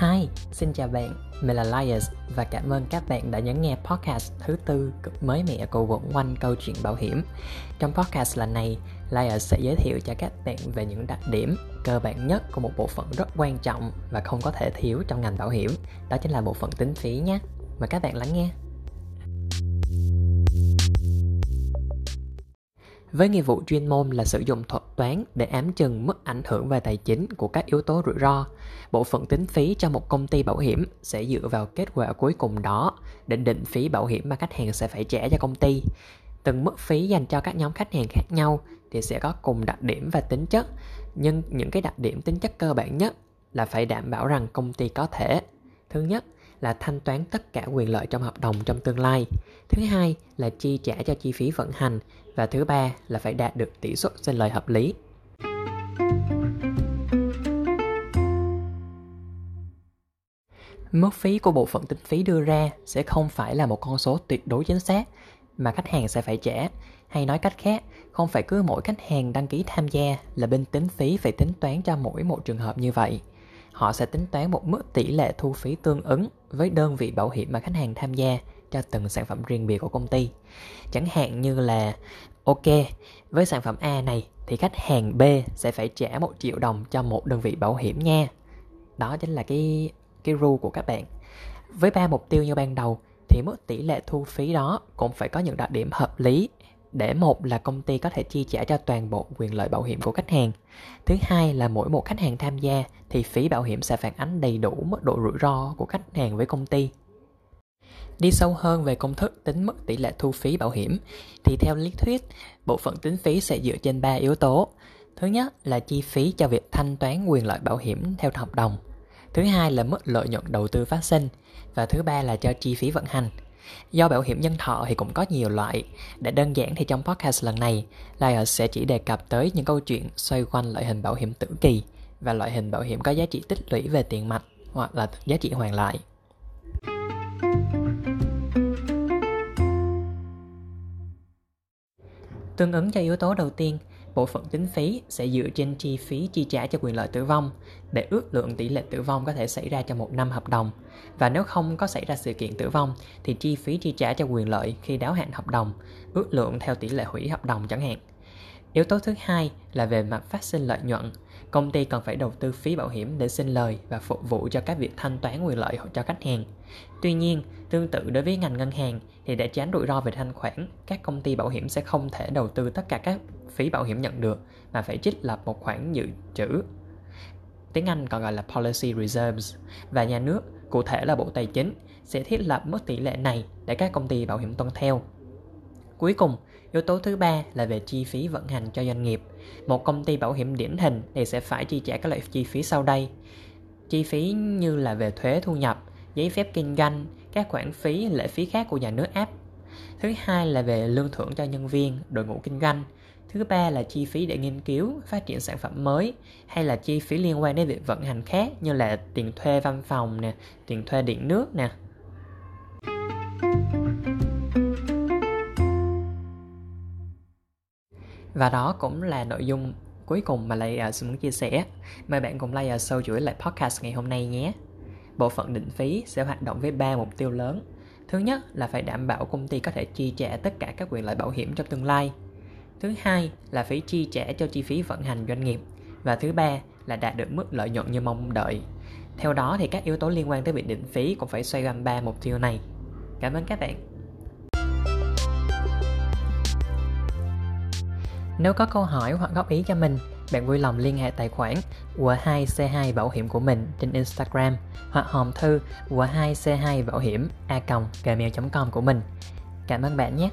Hi, xin chào bạn, mình là Lias và cảm ơn các bạn đã nhấn nghe podcast thứ tư cực mới mẻ của quẩn quanh câu chuyện bảo hiểm. Trong podcast lần này, Lias sẽ giới thiệu cho các bạn về những đặc điểm cơ bản nhất của một bộ phận rất quan trọng và không có thể thiếu trong ngành bảo hiểm, đó chính là bộ phận tính phí nhé. Mời các bạn lắng nghe. Với nghĩa vụ chuyên môn là sử dụng thuật toán để ám chừng mức ảnh hưởng về tài chính của các yếu tố rủi ro. Bộ phận tính phí cho một công ty bảo hiểm sẽ dựa vào kết quả cuối cùng đó để định phí bảo hiểm mà khách hàng sẽ phải trả cho công ty. Từng mức phí dành cho các nhóm khách hàng khác nhau thì sẽ có cùng đặc điểm và tính chất, nhưng những cái đặc điểm tính chất cơ bản nhất là phải đảm bảo rằng công ty có thể thứ nhất là thanh toán tất cả quyền lợi trong hợp đồng trong tương lai. Thứ hai là chi trả cho chi phí vận hành và thứ ba là phải đạt được tỷ suất sinh lời hợp lý. Mức phí của bộ phận tính phí đưa ra sẽ không phải là một con số tuyệt đối chính xác mà khách hàng sẽ phải trả. Hay nói cách khác, không phải cứ mỗi khách hàng đăng ký tham gia là bên tính phí phải tính toán cho mỗi một trường hợp như vậy. Họ sẽ tính toán một mức tỷ lệ thu phí tương ứng với đơn vị bảo hiểm mà khách hàng tham gia cho từng sản phẩm riêng biệt của công ty. Chẳng hạn như là ok, với sản phẩm A này thì khách hàng B sẽ phải trả 1 triệu đồng cho một đơn vị bảo hiểm nha. Đó chính là cái cái rule của các bạn. Với ba mục tiêu như ban đầu thì mức tỷ lệ thu phí đó cũng phải có những đặc điểm hợp lý để một là công ty có thể chi trả cho toàn bộ quyền lợi bảo hiểm của khách hàng. Thứ hai là mỗi một khách hàng tham gia thì phí bảo hiểm sẽ phản ánh đầy đủ mức độ rủi ro của khách hàng với công ty. Đi sâu hơn về công thức tính mức tỷ lệ thu phí bảo hiểm thì theo lý thuyết, bộ phận tính phí sẽ dựa trên 3 yếu tố. Thứ nhất là chi phí cho việc thanh toán quyền lợi bảo hiểm theo hợp đồng. Thứ hai là mức lợi nhuận đầu tư phát sinh và thứ ba là cho chi phí vận hành. Do bảo hiểm nhân thọ thì cũng có nhiều loại. Để đơn giản thì trong podcast lần này, Liar sẽ chỉ đề cập tới những câu chuyện xoay quanh loại hình bảo hiểm tử kỳ và loại hình bảo hiểm có giá trị tích lũy về tiền mặt hoặc là giá trị hoàn lại. Tương ứng cho yếu tố đầu tiên, bộ phận tính phí sẽ dựa trên chi phí chi trả cho quyền lợi tử vong để ước lượng tỷ lệ tử vong có thể xảy ra trong một năm hợp đồng. Và nếu không có xảy ra sự kiện tử vong thì chi phí chi trả cho quyền lợi khi đáo hạn hợp đồng, ước lượng theo tỷ lệ hủy hợp đồng chẳng hạn. Yếu tố thứ hai là về mặt phát sinh lợi nhuận. Công ty cần phải đầu tư phí bảo hiểm để sinh lời và phục vụ cho các việc thanh toán quyền lợi cho khách hàng. Tuy nhiên, tương tự đối với ngành ngân hàng thì để tránh rủi ro về thanh khoản, các công ty bảo hiểm sẽ không thể đầu tư tất cả các phí bảo hiểm nhận được mà phải trích lập một khoản dự trữ. Tiếng Anh còn gọi là policy reserves và nhà nước, cụ thể là Bộ Tài chính, sẽ thiết lập mức tỷ lệ này để các công ty bảo hiểm tuân theo. Cuối cùng, yếu tố thứ ba là về chi phí vận hành cho doanh nghiệp. Một công ty bảo hiểm điển hình thì sẽ phải chi trả các loại chi phí sau đây. Chi phí như là về thuế thu nhập, giấy phép kinh doanh, các khoản phí, lệ phí khác của nhà nước áp. Thứ hai là về lương thưởng cho nhân viên, đội ngũ kinh doanh. Thứ ba là chi phí để nghiên cứu, phát triển sản phẩm mới hay là chi phí liên quan đến việc vận hành khác như là tiền thuê văn phòng nè, tiền thuê điện nước nè. Và đó cũng là nội dung cuối cùng mà lại à, xin muốn chia sẻ. Mời bạn cùng like à, sâu chuỗi lại podcast ngày hôm nay nhé. Bộ phận định phí sẽ hoạt động với 3 mục tiêu lớn. Thứ nhất là phải đảm bảo công ty có thể chi trả tất cả các quyền lợi bảo hiểm trong tương lai. Thứ hai là phải chi trả cho chi phí vận hành doanh nghiệp. Và thứ ba là đạt được mức lợi nhuận như mong đợi. Theo đó thì các yếu tố liên quan tới việc định phí cũng phải xoay quanh ba mục tiêu này. Cảm ơn các bạn. Nếu có câu hỏi hoặc góp ý cho mình, bạn vui lòng liên hệ tài khoản W2C2 Bảo hiểm của mình trên Instagram hoặc hòm thư W2C2 Bảo hiểm a gmail.com của mình. Cảm ơn bạn nhé!